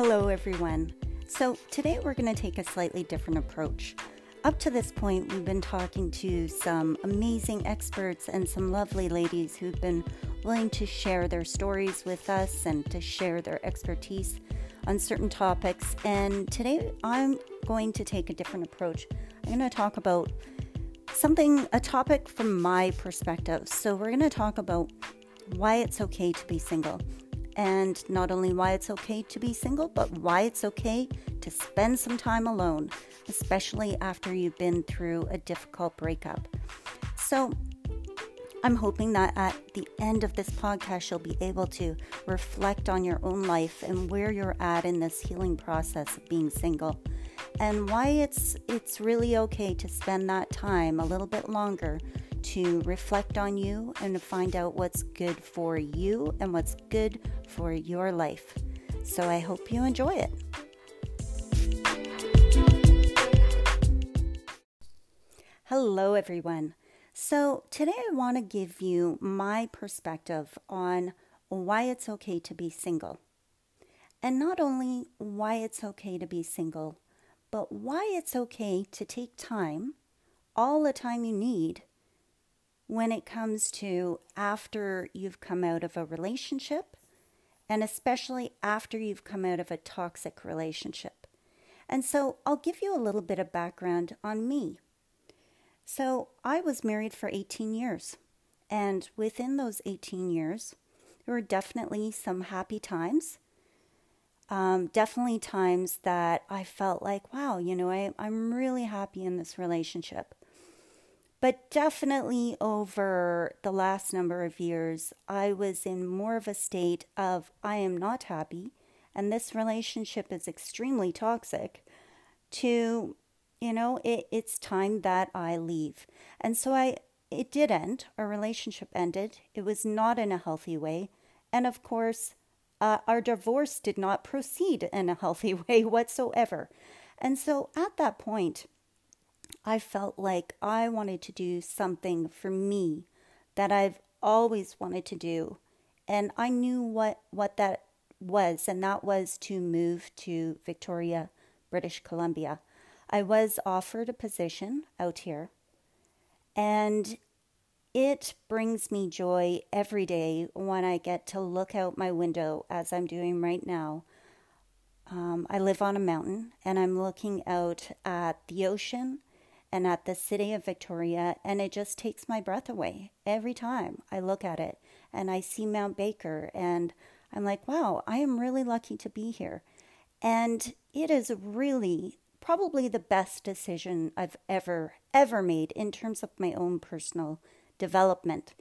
Hello, everyone. So, today we're going to take a slightly different approach. Up to this point, we've been talking to some amazing experts and some lovely ladies who've been willing to share their stories with us and to share their expertise on certain topics. And today, I'm going to take a different approach. I'm going to talk about something, a topic from my perspective. So, we're going to talk about why it's okay to be single. And not only why it's okay to be single, but why it's okay to spend some time alone, especially after you've been through a difficult breakup. So, I'm hoping that at the end of this podcast, you'll be able to reflect on your own life and where you're at in this healing process of being single and why it's it's really okay to spend that time a little bit longer to reflect on you and to find out what's good for you and what's good for your life. So I hope you enjoy it. Hello, everyone. So, today I want to give you my perspective on why it's okay to be single. And not only why it's okay to be single, but why it's okay to take time, all the time you need, when it comes to after you've come out of a relationship, and especially after you've come out of a toxic relationship. And so I'll give you a little bit of background on me. So I was married for 18 years, and within those 18 years, there were definitely some happy times um, definitely times that I felt like, wow, you know, I, I'm really happy in this relationship. But definitely over the last number of years, I was in more of a state of I am not happy and this relationship is extremely toxic to, you know, it, it's time that I leave. And so I, it did end. Our relationship ended. It was not in a healthy way. And of course, uh, our divorce did not proceed in a healthy way whatsoever. And so at that point, I felt like I wanted to do something for me that I've always wanted to do. And I knew what, what that was, and that was to move to Victoria, British Columbia. I was offered a position out here, and it brings me joy every day when I get to look out my window as I'm doing right now. Um, I live on a mountain and I'm looking out at the ocean and at the city of Victoria, and it just takes my breath away every time I look at it. And I see Mount Baker, and I'm like, wow, I am really lucky to be here. And it is really probably the best decision I've ever, ever made in terms of my own personal development.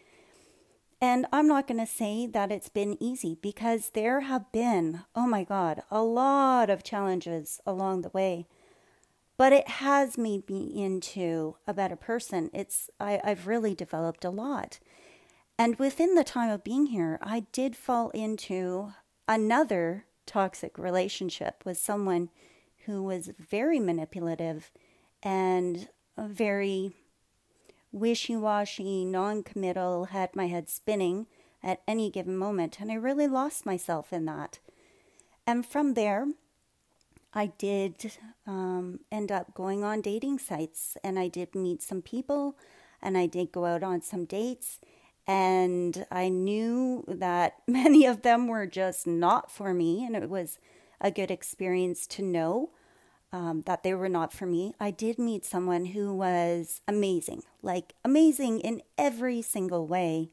And I'm not going to say that it's been easy because there have been, oh my God, a lot of challenges along the way. But it has made me into a better person. It's I, I've really developed a lot. And within the time of being here, I did fall into another toxic relationship with someone who was very manipulative and very wishy washy, non committal, had my head spinning at any given moment. And I really lost myself in that. And from there, I did um, end up going on dating sites and I did meet some people and I did go out on some dates. And I knew that many of them were just not for me. And it was a good experience to know um, that they were not for me. I did meet someone who was amazing, like amazing in every single way.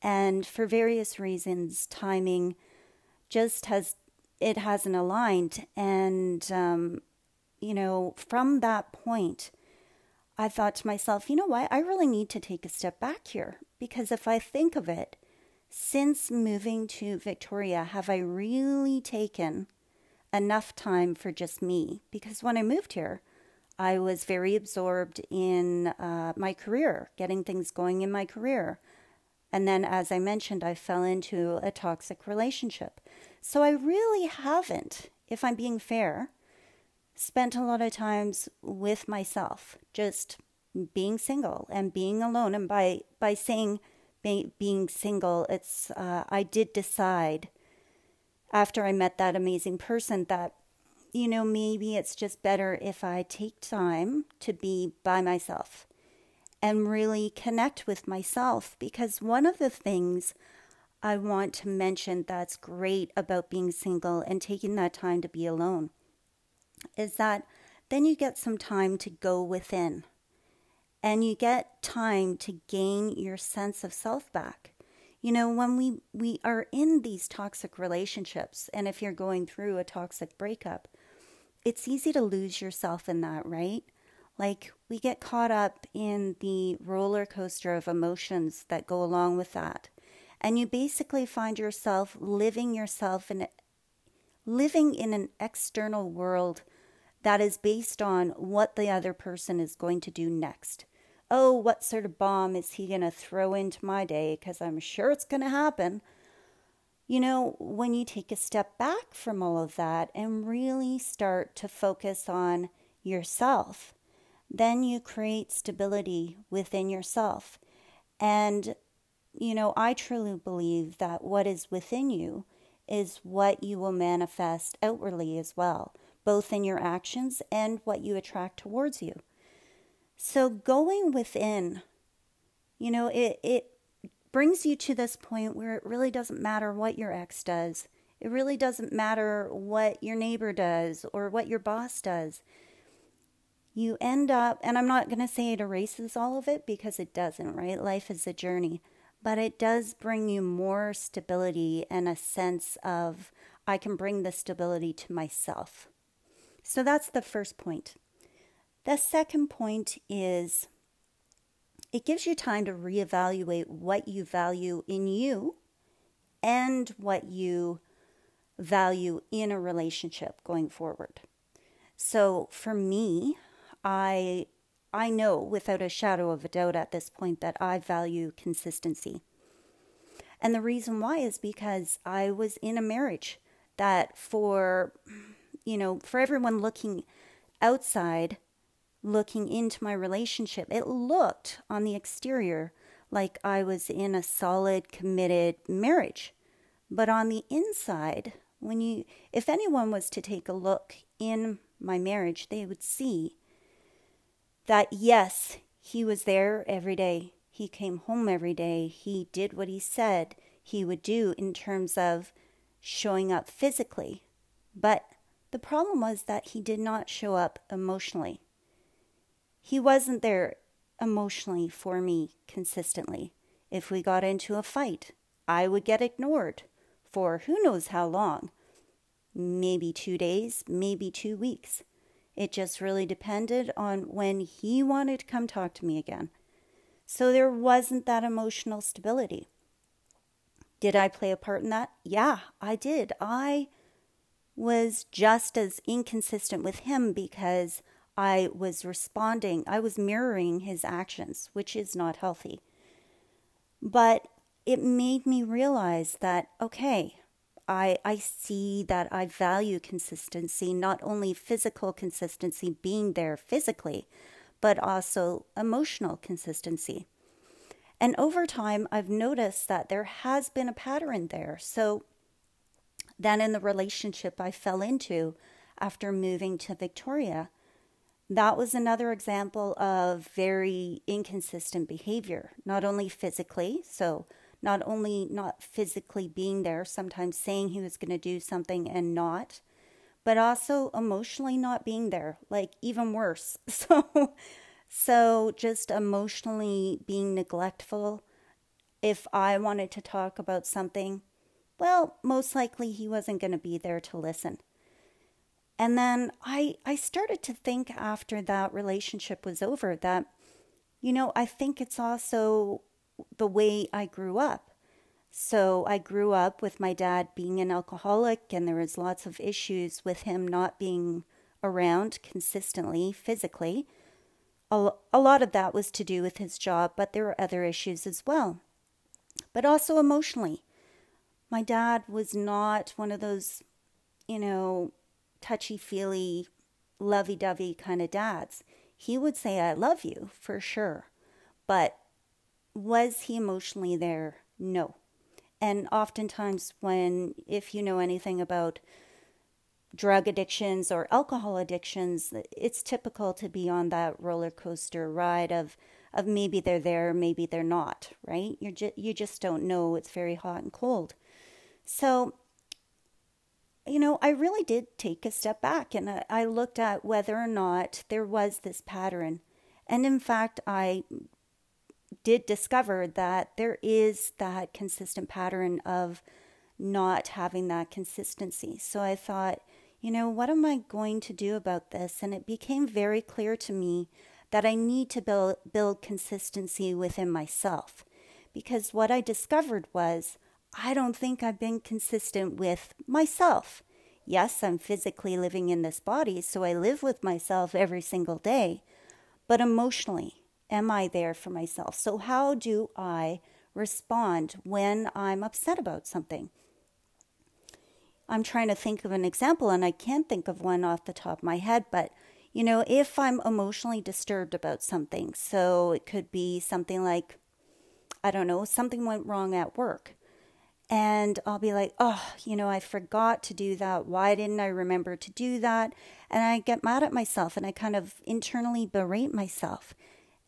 And for various reasons, timing just has, it hasn't aligned. And, um, you know, from that point, I thought to myself, you know what? I really need to take a step back here because if I think of it, since moving to Victoria, have I really taken enough time for just me because when I moved here, I was very absorbed in uh, my career, getting things going in my career. And then, as I mentioned, I fell into a toxic relationship. So I really haven't, if I'm being fair, spent a lot of times with myself, just being single and being alone. And by, by saying be, being single, it's, uh, I did decide after I met that amazing person that, you know, maybe it's just better if I take time to be by myself and really connect with myself. Because one of the things I want to mention that's great about being single and taking that time to be alone is that then you get some time to go within and you get time to gain your sense of self back. You know, when we, we are in these toxic relationships, and if you're going through a toxic breakup, it's easy to lose yourself in that, right? Like we get caught up in the roller coaster of emotions that go along with that. And you basically find yourself living yourself in living in an external world that is based on what the other person is going to do next. Oh, what sort of bomb is he going to throw into my day? Because I'm sure it's going to happen. You know, when you take a step back from all of that and really start to focus on yourself, then you create stability within yourself. And, you know, I truly believe that what is within you is what you will manifest outwardly as well both in your actions and what you attract towards you. So going within, you know, it, it brings you to this point where it really doesn't matter what your ex does. It really doesn't matter what your neighbor does or what your boss does. You end up, and I'm not going to say it erases all of it because it doesn't, right? Life is a journey, but it does bring you more stability and a sense of I can bring the stability to myself. So that's the first point. The second point is it gives you time to reevaluate what you value in you and what you value in a relationship going forward. So for me, I I know without a shadow of a doubt at this point that I value consistency. And the reason why is because I was in a marriage that for you know, for everyone looking outside, looking into my relationship, it looked on the exterior like I was in a solid, committed marriage. But on the inside, when you, if anyone was to take a look in my marriage, they would see that yes, he was there every day. He came home every day. He did what he said he would do in terms of showing up physically. But the problem was that he did not show up emotionally. He wasn't there emotionally for me consistently. If we got into a fight, I would get ignored for who knows how long maybe two days, maybe two weeks. It just really depended on when he wanted to come talk to me again. So there wasn't that emotional stability. Did I play a part in that? Yeah, I did. I was just as inconsistent with him because I was responding, I was mirroring his actions, which is not healthy. But it made me realize that, okay, I, I see that I value consistency, not only physical consistency, being there physically, but also emotional consistency. And over time, I've noticed that there has been a pattern there. So then, in the relationship I fell into after moving to Victoria, that was another example of very inconsistent behavior, not only physically, so not only not physically being there, sometimes saying he was going to do something and not, but also emotionally not being there, like even worse. So so just emotionally being neglectful. If I wanted to talk about something, well, most likely he wasn't going to be there to listen. And then I I started to think after that relationship was over that you know, I think it's also the way I grew up. So I grew up with my dad being an alcoholic and there was lots of issues with him not being around consistently physically. A, lot of that was to do with his job, but there were other issues as well. But also emotionally my dad was not one of those, you know, touchy feely, lovey dovey kind of dads. He would say, I love you for sure. But was he emotionally there? No. And oftentimes, when, if you know anything about drug addictions or alcohol addictions, it's typical to be on that roller coaster ride of, of maybe they're there, maybe they're not, right? You're ju- you just don't know. It's very hot and cold. So, you know, I really did take a step back and I, I looked at whether or not there was this pattern. And in fact, I did discover that there is that consistent pattern of not having that consistency. So I thought, you know, what am I going to do about this? And it became very clear to me that I need to build, build consistency within myself. Because what I discovered was I don't think I've been consistent with myself. Yes, I'm physically living in this body, so I live with myself every single day. But emotionally, am I there for myself? So, how do I respond when I'm upset about something? I'm trying to think of an example and I can't think of one off the top of my head, but you know, if I'm emotionally disturbed about something, so it could be something like, I don't know, something went wrong at work. And I'll be like, oh, you know, I forgot to do that. Why didn't I remember to do that? And I get mad at myself and I kind of internally berate myself.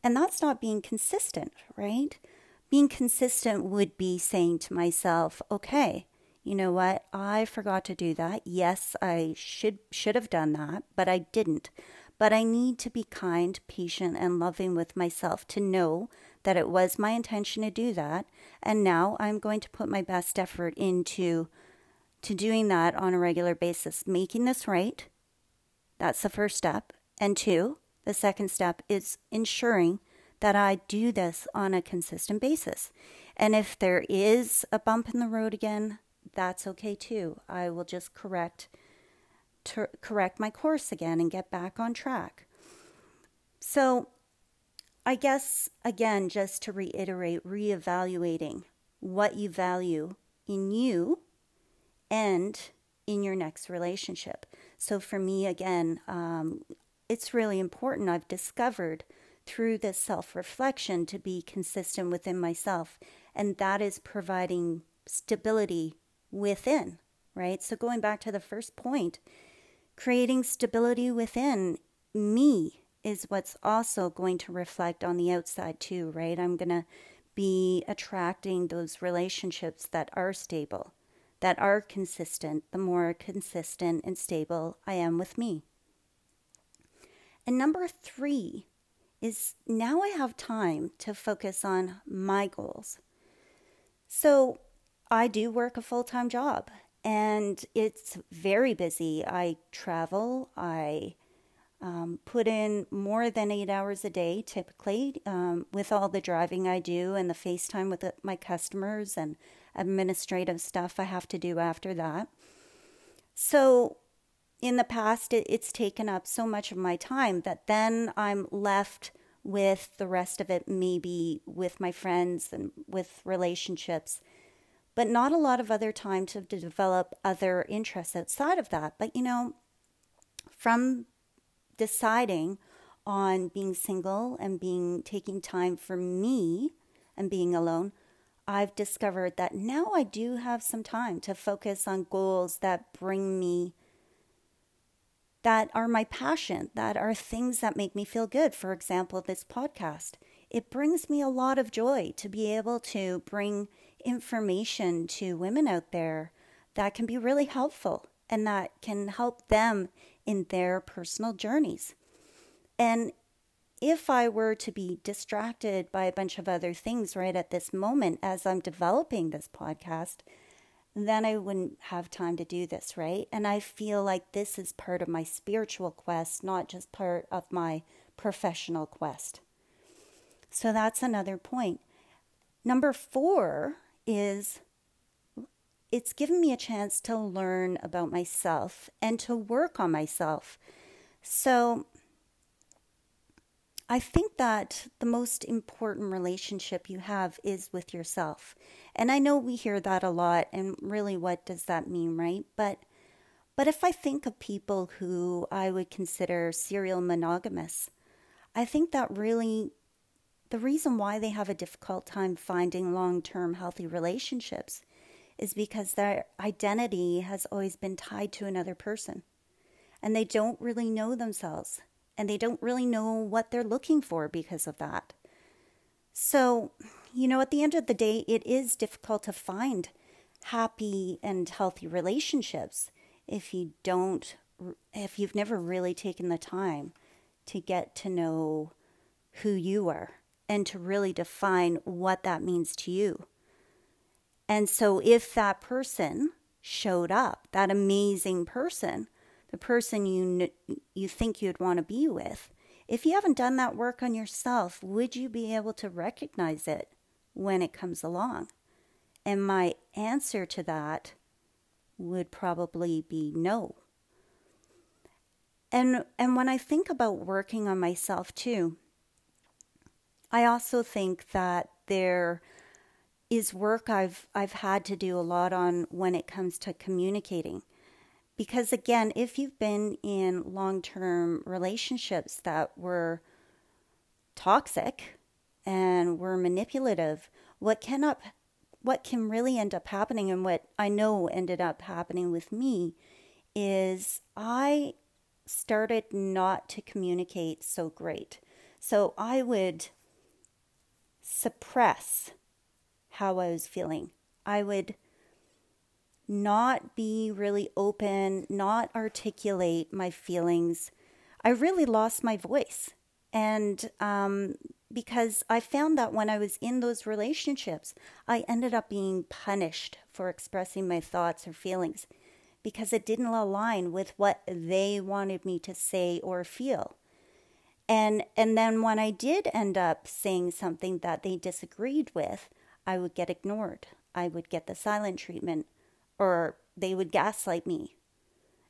And that's not being consistent, right? Being consistent would be saying to myself, okay, you know what? I forgot to do that. Yes, I should should have done that, but I didn't. But I need to be kind, patient, and loving with myself to know that it was my intention to do that, and now I'm going to put my best effort into to doing that on a regular basis, making this right. That's the first step. And two, the second step is ensuring that I do this on a consistent basis. And if there is a bump in the road again, that's okay too. I will just correct correct my course again and get back on track. So, I guess again just to reiterate reevaluating what you value in you and in your next relationship. So for me again, um, it's really important. I've discovered through this self reflection to be consistent within myself, and that is providing stability within, right? So, going back to the first point, creating stability within me is what's also going to reflect on the outside, too, right? I'm going to be attracting those relationships that are stable, that are consistent, the more consistent and stable I am with me. And number three is now I have time to focus on my goals. So, I do work a full time job and it's very busy. I travel, I um, put in more than eight hours a day typically um, with all the driving I do and the FaceTime with the, my customers and administrative stuff I have to do after that. So, in the past, it, it's taken up so much of my time that then I'm left with the rest of it, maybe with my friends and with relationships but not a lot of other time to, to develop other interests outside of that. But you know, from deciding on being single and being taking time for me and being alone, I've discovered that now I do have some time to focus on goals that bring me that are my passion, that are things that make me feel good. For example, this podcast. It brings me a lot of joy to be able to bring information to women out there that can be really helpful and that can help them in their personal journeys. And if I were to be distracted by a bunch of other things right at this moment as I'm developing this podcast, then I wouldn't have time to do this, right? And I feel like this is part of my spiritual quest, not just part of my professional quest. So that's another point. Number four is it's given me a chance to learn about myself and to work on myself. So I think that the most important relationship you have is with yourself. And I know we hear that a lot and really what does that mean, right? But but if I think of people who I would consider serial monogamous, I think that really the reason why they have a difficult time finding long term healthy relationships is because their identity has always been tied to another person. And they don't really know themselves. And they don't really know what they're looking for because of that. So, you know, at the end of the day, it is difficult to find happy and healthy relationships if you don't, if you've never really taken the time to get to know who you are and to really define what that means to you. And so, if that person showed up, that amazing person, the person you you think you'd want to be with, if you haven't done that work on yourself, would you be able to recognize it when it comes along? And my answer to that would probably be no. And and when I think about working on myself too, I also think that there is work I've I've had to do a lot on when it comes to communicating. Because again, if you've been in long-term relationships that were toxic and were manipulative, what can up what can really end up happening and what I know ended up happening with me is I started not to communicate so great. So I would suppress how I was feeling. I would not be really open, not articulate my feelings. I really lost my voice. And um, because I found that when I was in those relationships, I ended up being punished for expressing my thoughts or feelings because it didn't align with what they wanted me to say or feel. And and then when I did end up saying something that they disagreed with, I would get ignored. I would get the silent treatment or they would gaslight me.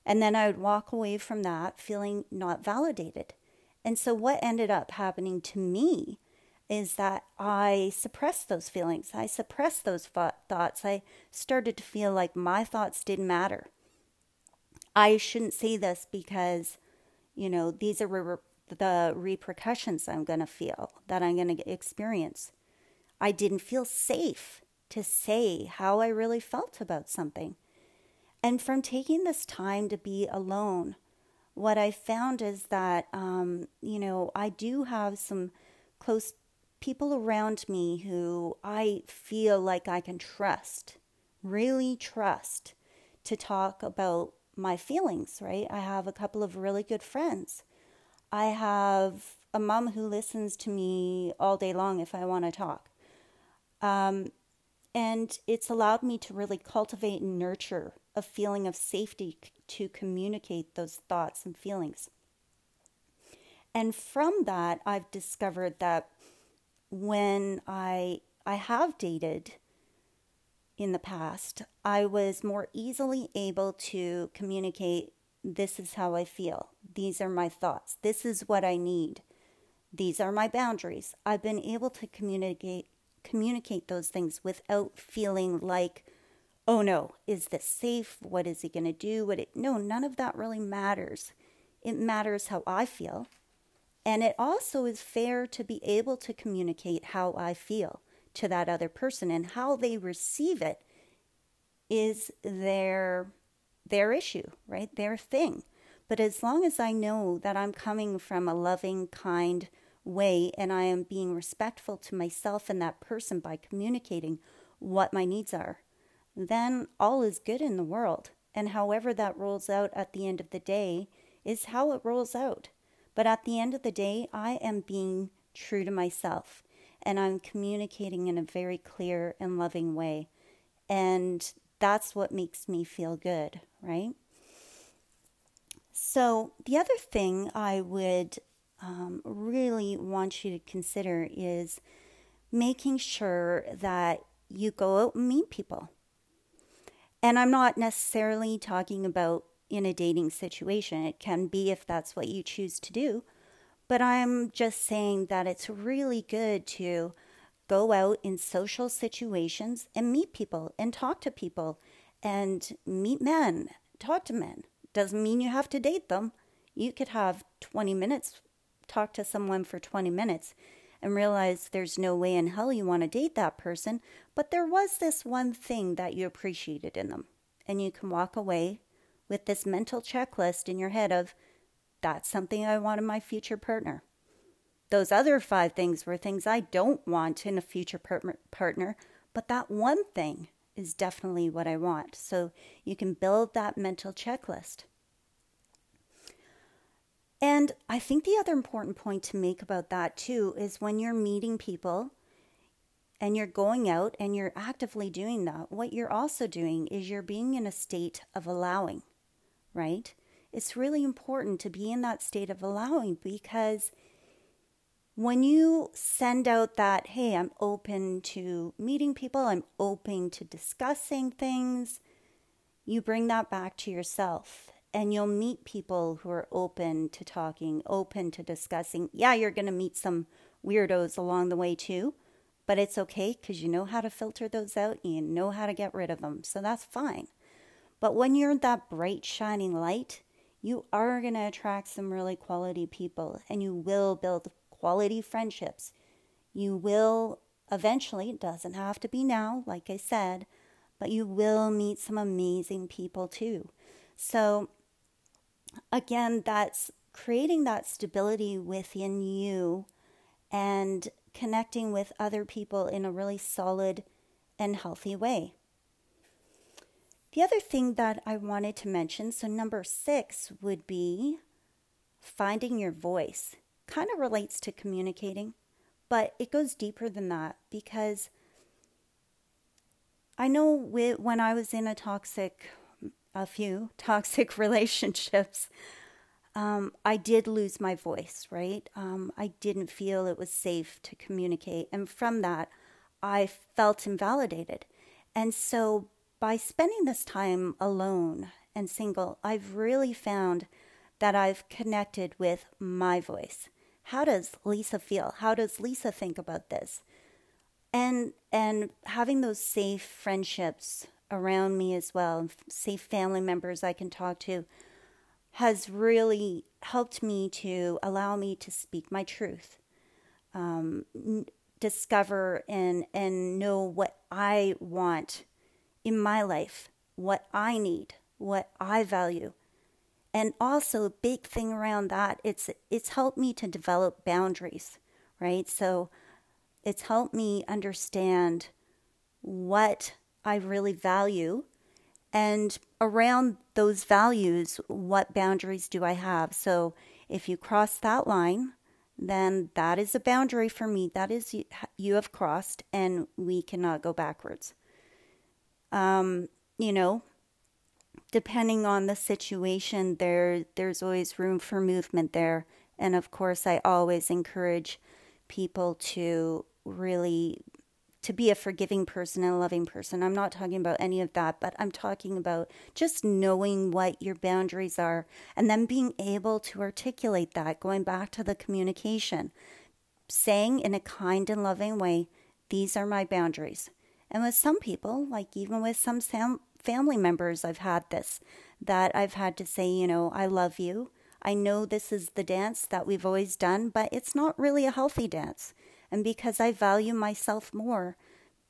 And then I would walk away from that feeling not validated. And so what ended up happening to me is that I suppressed those feelings. I suppressed those thoughts. I started to feel like my thoughts didn't matter. I shouldn't say this because, you know, these are the repercussions I'm going to feel, that I'm going to experience. I didn't feel safe to say how I really felt about something. And from taking this time to be alone, what I found is that, um, you know, I do have some close people around me who I feel like I can trust, really trust to talk about my feelings, right? I have a couple of really good friends I have a mom who listens to me all day long if I want to talk. Um, and it's allowed me to really cultivate and nurture a feeling of safety to communicate those thoughts and feelings. And from that, I've discovered that when I I have dated in the past, I was more easily able to communicate this is how I feel. These are my thoughts. This is what I need. These are my boundaries. I've been able to communicate communicate those things without feeling like, oh no, is this safe? What is he going to do? What it, no, none of that really matters. It matters how I feel. And it also is fair to be able to communicate how I feel to that other person and how they receive it is their their issue, right? Their thing. But as long as I know that I'm coming from a loving, kind way and I am being respectful to myself and that person by communicating what my needs are, then all is good in the world. And however that rolls out at the end of the day is how it rolls out. But at the end of the day, I am being true to myself and I'm communicating in a very clear and loving way. And that's what makes me feel good, right? So, the other thing I would um, really want you to consider is making sure that you go out and meet people. And I'm not necessarily talking about in a dating situation, it can be if that's what you choose to do. But I'm just saying that it's really good to go out in social situations and meet people and talk to people and meet men, talk to men. Doesn't mean you have to date them. You could have 20 minutes, talk to someone for 20 minutes, and realize there's no way in hell you want to date that person, but there was this one thing that you appreciated in them. And you can walk away with this mental checklist in your head of, that's something I want in my future partner. Those other five things were things I don't want in a future partner, but that one thing is definitely what I want. So you can build that mental checklist. And I think the other important point to make about that too is when you're meeting people and you're going out and you're actively doing that, what you're also doing is you're being in a state of allowing, right? It's really important to be in that state of allowing because when you send out that, hey, I'm open to meeting people, I'm open to discussing things, you bring that back to yourself and you'll meet people who are open to talking, open to discussing. Yeah, you're going to meet some weirdos along the way too, but it's okay because you know how to filter those out and you know how to get rid of them. So that's fine. But when you're that bright, shining light, you are going to attract some really quality people and you will build quality friendships. You will eventually, it doesn't have to be now, like I said, but you will meet some amazing people too. So, again, that's creating that stability within you and connecting with other people in a really solid and healthy way. The other thing that I wanted to mention, so number six would be finding your voice kind of relates to communicating, but it goes deeper than that because I know when I was in a toxic, a few toxic relationships, um, I did lose my voice, right? Um, I didn't feel it was safe to communicate. And from that, I felt invalidated. And so by spending this time alone and single, I've really found that I've connected with my voice how does Lisa feel? How does Lisa think about this? And and having those safe friendships around me as well, safe family members I can talk to, has really helped me to allow me to speak my truth, um, discover and and know what I want in my life, what I need, what I value, and also a big thing around that it's it's helped me to develop boundaries right? So it's helped me understand what i really value. And around those values what boundaries do i have? So if you cross that line then that is a boundary for me. That is you have crossed and we cannot go backwards. Um, you know depending on the situation, there there's always room for movement there. And of course, I always encourage people to really to be a forgiving person and a loving person. I'm not talking about any of that, but I'm talking about just knowing what your boundaries are and then being able to articulate that, going back to the communication, saying in a kind and loving way, these are my boundaries. And with some people, like even with some family members, I've had this that I've had to say, you know, I love you. I know this is the dance that we've always done, but it's not really a healthy dance. And because I value myself more,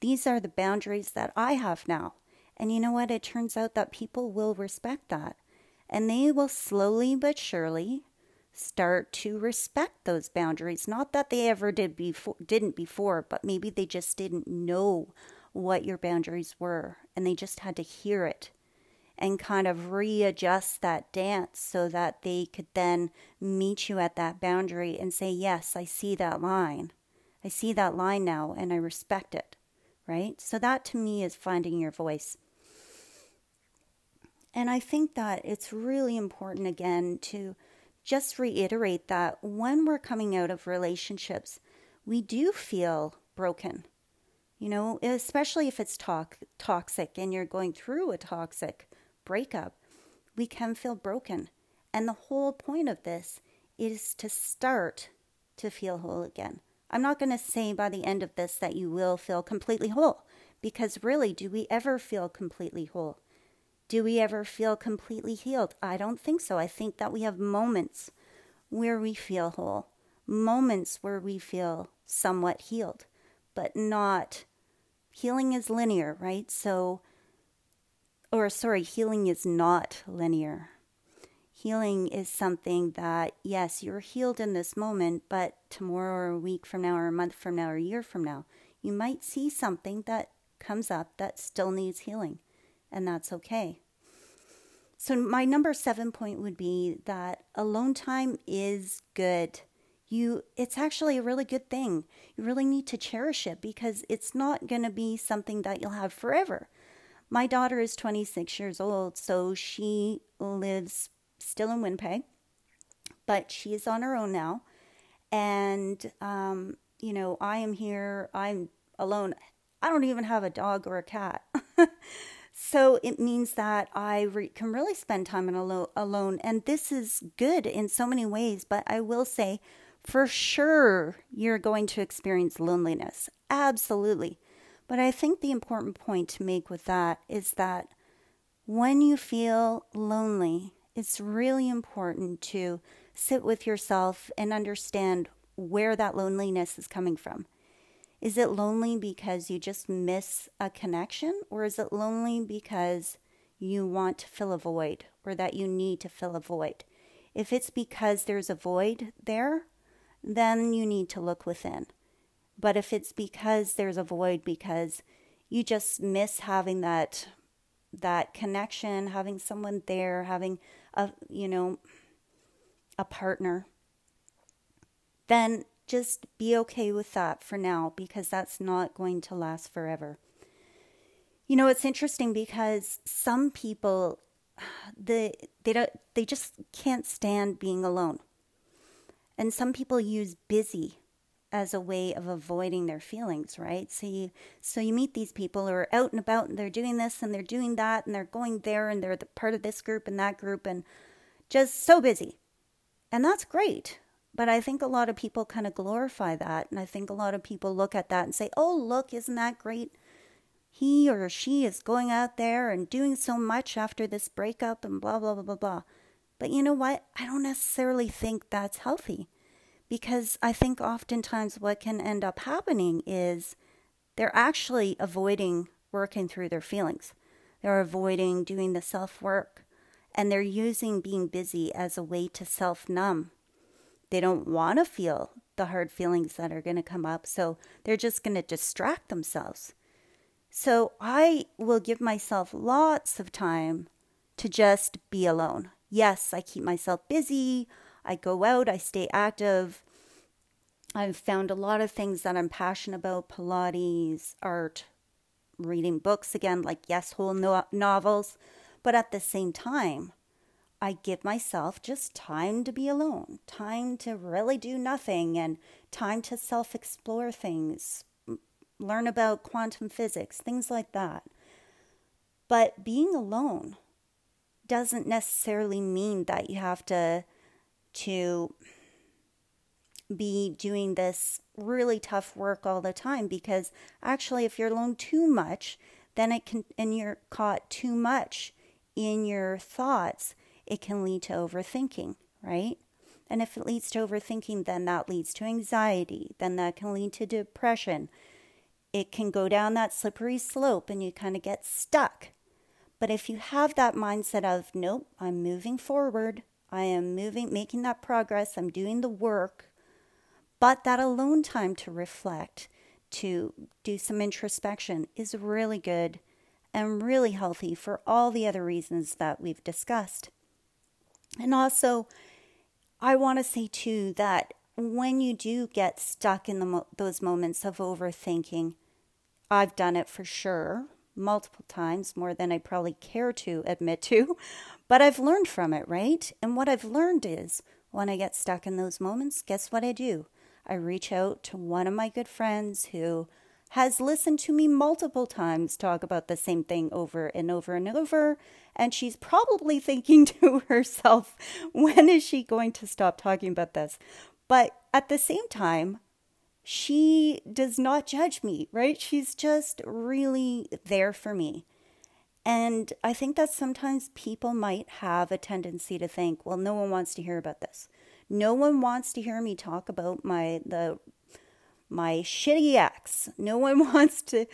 these are the boundaries that I have now. And you know what? It turns out that people will respect that. And they will slowly but surely start to respect those boundaries. Not that they ever did before didn't before, but maybe they just didn't know what your boundaries were, and they just had to hear it and kind of readjust that dance so that they could then meet you at that boundary and say, Yes, I see that line. I see that line now and I respect it, right? So, that to me is finding your voice. And I think that it's really important again to just reiterate that when we're coming out of relationships, we do feel broken you know, especially if it's talk, toxic and you're going through a toxic breakup, we can feel broken. And the whole point of this is to start to feel whole again. I'm not going to say by the end of this that you will feel completely whole, because really, do we ever feel completely whole? Do we ever feel completely healed? I don't think so. I think that we have moments where we feel whole, moments where we feel somewhat healed, but not healing is linear, right? So, or sorry, healing is not linear. Healing is something that, yes, you're healed in this moment, but tomorrow or a week from now or a month from now or a year from now, you might see something that comes up that still needs healing, and that's okay. So, my number seven point would be that alone time is good. You, it's actually a really good thing. You really need to cherish it because it's not going to be something that you'll have forever. My daughter is 26 years old, so she lives still in Winnipeg, but she is on her own now. And, um, you know, I am here, I'm alone. I don't even have a dog or a cat. so it means that I re- can really spend time alo- alone. And this is good in so many ways, but I will say, for sure, you're going to experience loneliness. Absolutely. But I think the important point to make with that is that when you feel lonely, it's really important to sit with yourself and understand where that loneliness is coming from. Is it lonely because you just miss a connection, or is it lonely because you want to fill a void or that you need to fill a void? If it's because there's a void there, then you need to look within. But if it's because there's a void because you just miss having that that connection, having someone there, having a you know a partner, then just be okay with that for now because that's not going to last forever. You know, it's interesting because some people the they don't they just can't stand being alone. And some people use busy as a way of avoiding their feelings, right? So you so you meet these people who are out and about and they're doing this and they're doing that and they're going there and they're the part of this group and that group and just so busy. And that's great. But I think a lot of people kind of glorify that. And I think a lot of people look at that and say, oh, look, isn't that great? He or she is going out there and doing so much after this breakup and blah, blah, blah, blah, blah. But you know what? I don't necessarily think that's healthy because I think oftentimes what can end up happening is they're actually avoiding working through their feelings. They're avoiding doing the self work and they're using being busy as a way to self numb they don't want to feel the hard feelings that are going to come up. So they're just going to distract themselves. So I will give myself lots of time to just be alone. Yes, I keep myself busy. I go out, I stay active. I've found a lot of things that I'm passionate about Pilates, art, reading books again, like yes, whole no- novels. But at the same time, I give myself just time to be alone, time to really do nothing, and time to self explore things, learn about quantum physics, things like that. But being alone doesn't necessarily mean that you have to to be doing this really tough work all the time because actually if you're alone too much then it can and you're caught too much in your thoughts it can lead to overthinking, right? And if it leads to overthinking, then that leads to anxiety, then that can lead to depression. It can go down that slippery slope and you kind of get stuck. But if you have that mindset of, nope, I'm moving forward, I am moving, making that progress, I'm doing the work, but that alone time to reflect, to do some introspection is really good and really healthy for all the other reasons that we've discussed. And also, I want to say too that when you do get stuck in the, those moments of overthinking, I've done it for sure multiple times, more than I probably care to admit to, but I've learned from it, right? And what I've learned is when I get stuck in those moments, guess what I do? I reach out to one of my good friends who has listened to me multiple times talk about the same thing over and over and over. And she's probably thinking to herself, when is she going to stop talking about this? But at the same time, she does not judge me, right? She's just really there for me. And I think that sometimes people might have a tendency to think, well, no one wants to hear about this. No one wants to hear me talk about my the my shitty ex. No one wants to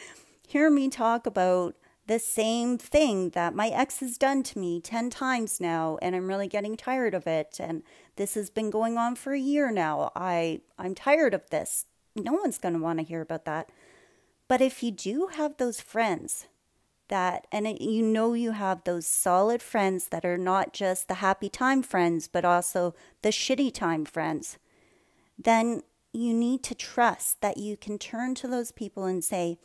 hear me talk about the same thing that my ex has done to me 10 times now and I'm really getting tired of it and this has been going on for a year now. I I'm tired of this. No one's going to want to hear about that. But if you do have those friends that and it, you know you have those solid friends that are not just the happy time friends but also the shitty time friends, then you need to trust that you can turn to those people and say,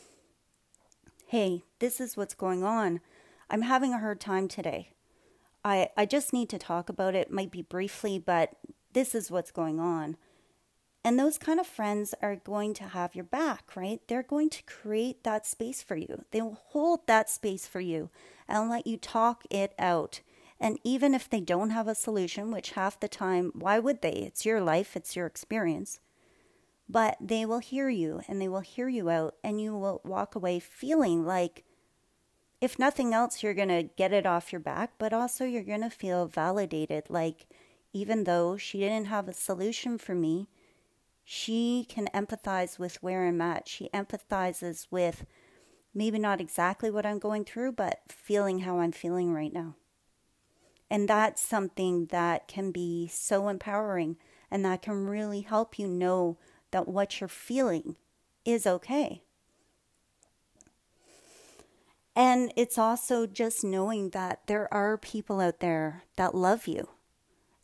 hey, this is what's going on. I'm having a hard time today. I, I just need to talk about it, might be briefly, but this is what's going on. And those kind of friends are going to have your back, right? They're going to create that space for you. They will hold that space for you and let you talk it out. And even if they don't have a solution, which half the time, why would they? It's your life, it's your experience but they will hear you and they will hear you out, and you will walk away feeling like, if nothing else, you're going to get it off your back, but also you're going to feel validated. Like, even though she didn't have a solution for me, she can empathize with where I'm at. She empathizes with maybe not exactly what I'm going through, but feeling how I'm feeling right now. And that's something that can be so empowering and that can really help you know that what you're feeling is okay. And it's also just knowing that there are people out there that love you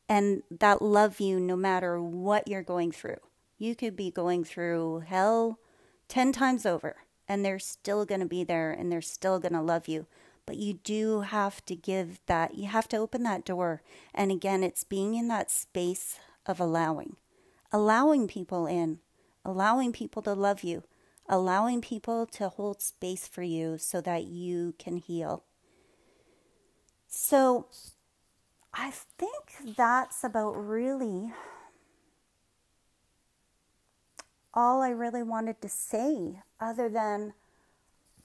and that love you no matter what you're going through. You could be going through hell 10 times over, and they're still going to be there and they're still going to love you. But you do have to give that, you have to open that door. And again, it's being in that space of allowing allowing people in, allowing people to love you, allowing people to hold space for you so that you can heal. So, I think that's about really all I really wanted to say, other than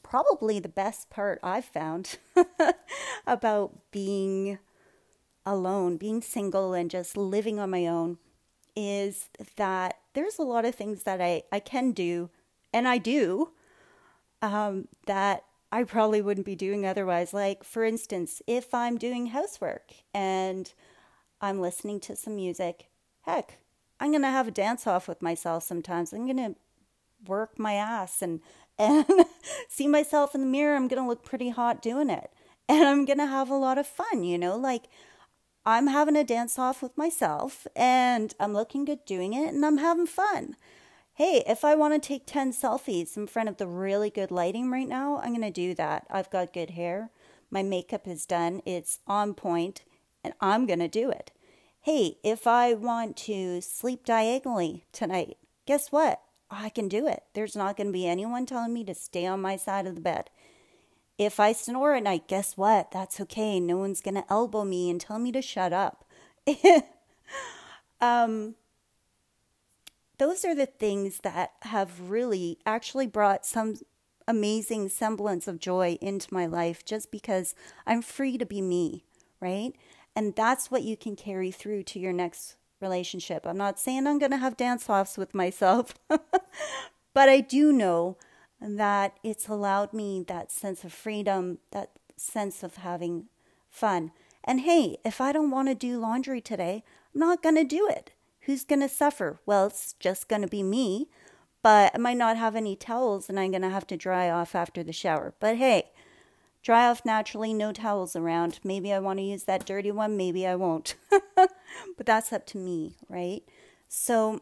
probably the best part I've found about being alone, being single, and just living on my own is that there's a lot of things that I, I can do, and I do, um, that I probably wouldn't be doing otherwise. Like, for instance, if I'm doing housework and I'm listening to some music, heck, I'm going to have a dance off with myself sometimes. I'm going to work my ass and, and see myself in the mirror. I'm going to look pretty hot doing it. And I'm going to have a lot of fun, you know? Like, I'm having a dance off with myself and I'm looking good doing it and I'm having fun. Hey, if I want to take 10 selfies in front of the really good lighting right now, I'm going to do that. I've got good hair. My makeup is done. It's on point and I'm going to do it. Hey, if I want to sleep diagonally tonight, guess what? I can do it. There's not going to be anyone telling me to stay on my side of the bed. If I snore at night, guess what? That's okay. No one's going to elbow me and tell me to shut up. um, those are the things that have really actually brought some amazing semblance of joy into my life just because I'm free to be me, right? And that's what you can carry through to your next relationship. I'm not saying I'm going to have dance offs with myself, but I do know that it's allowed me that sense of freedom, that sense of having fun. And hey, if I don't want to do laundry today, I'm not going to do it. Who's going to suffer? Well, it's just going to be me, but I might not have any towels and I'm going to have to dry off after the shower. But hey, dry off naturally, no towels around. Maybe I want to use that dirty one, maybe I won't. but that's up to me, right? So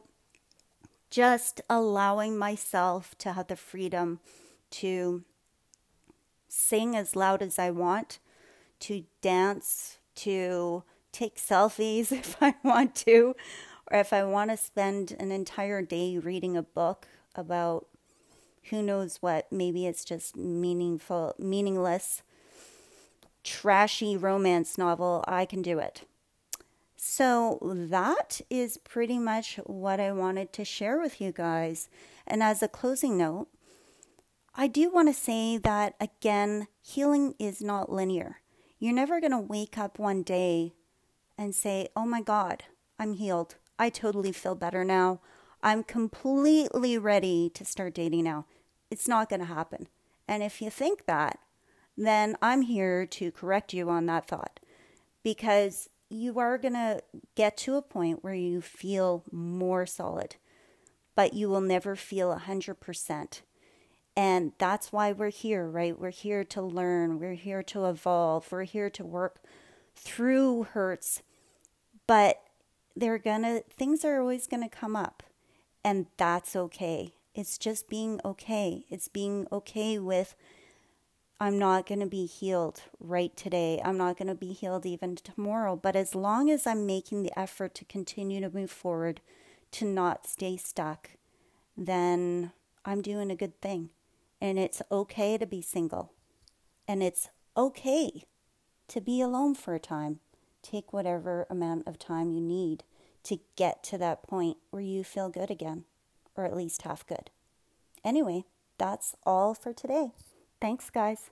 just allowing myself to have the freedom to sing as loud as I want, to dance, to take selfies if I want to, or if I want to spend an entire day reading a book about who knows what, maybe it's just meaningful, meaningless, trashy romance novel, I can do it. So that is pretty much what I wanted to share with you guys. And as a closing note, I do want to say that again, healing is not linear. You're never going to wake up one day and say, Oh my God, I'm healed. I totally feel better now. I'm completely ready to start dating now. It's not going to happen. And if you think that, then I'm here to correct you on that thought because you are going to get to a point where you feel more solid, but you will never feel 100%. And that's why we're here, right? We're here to learn, we're here to evolve, we're here to work through hurts. But they're gonna, things are always gonna come up, and that's okay. It's just being okay. It's being okay with I'm not going to be healed right today. I'm not going to be healed even tomorrow. But as long as I'm making the effort to continue to move forward, to not stay stuck, then I'm doing a good thing. And it's okay to be single. And it's okay to be alone for a time. Take whatever amount of time you need to get to that point where you feel good again, or at least half good. Anyway, that's all for today. Thanks, guys.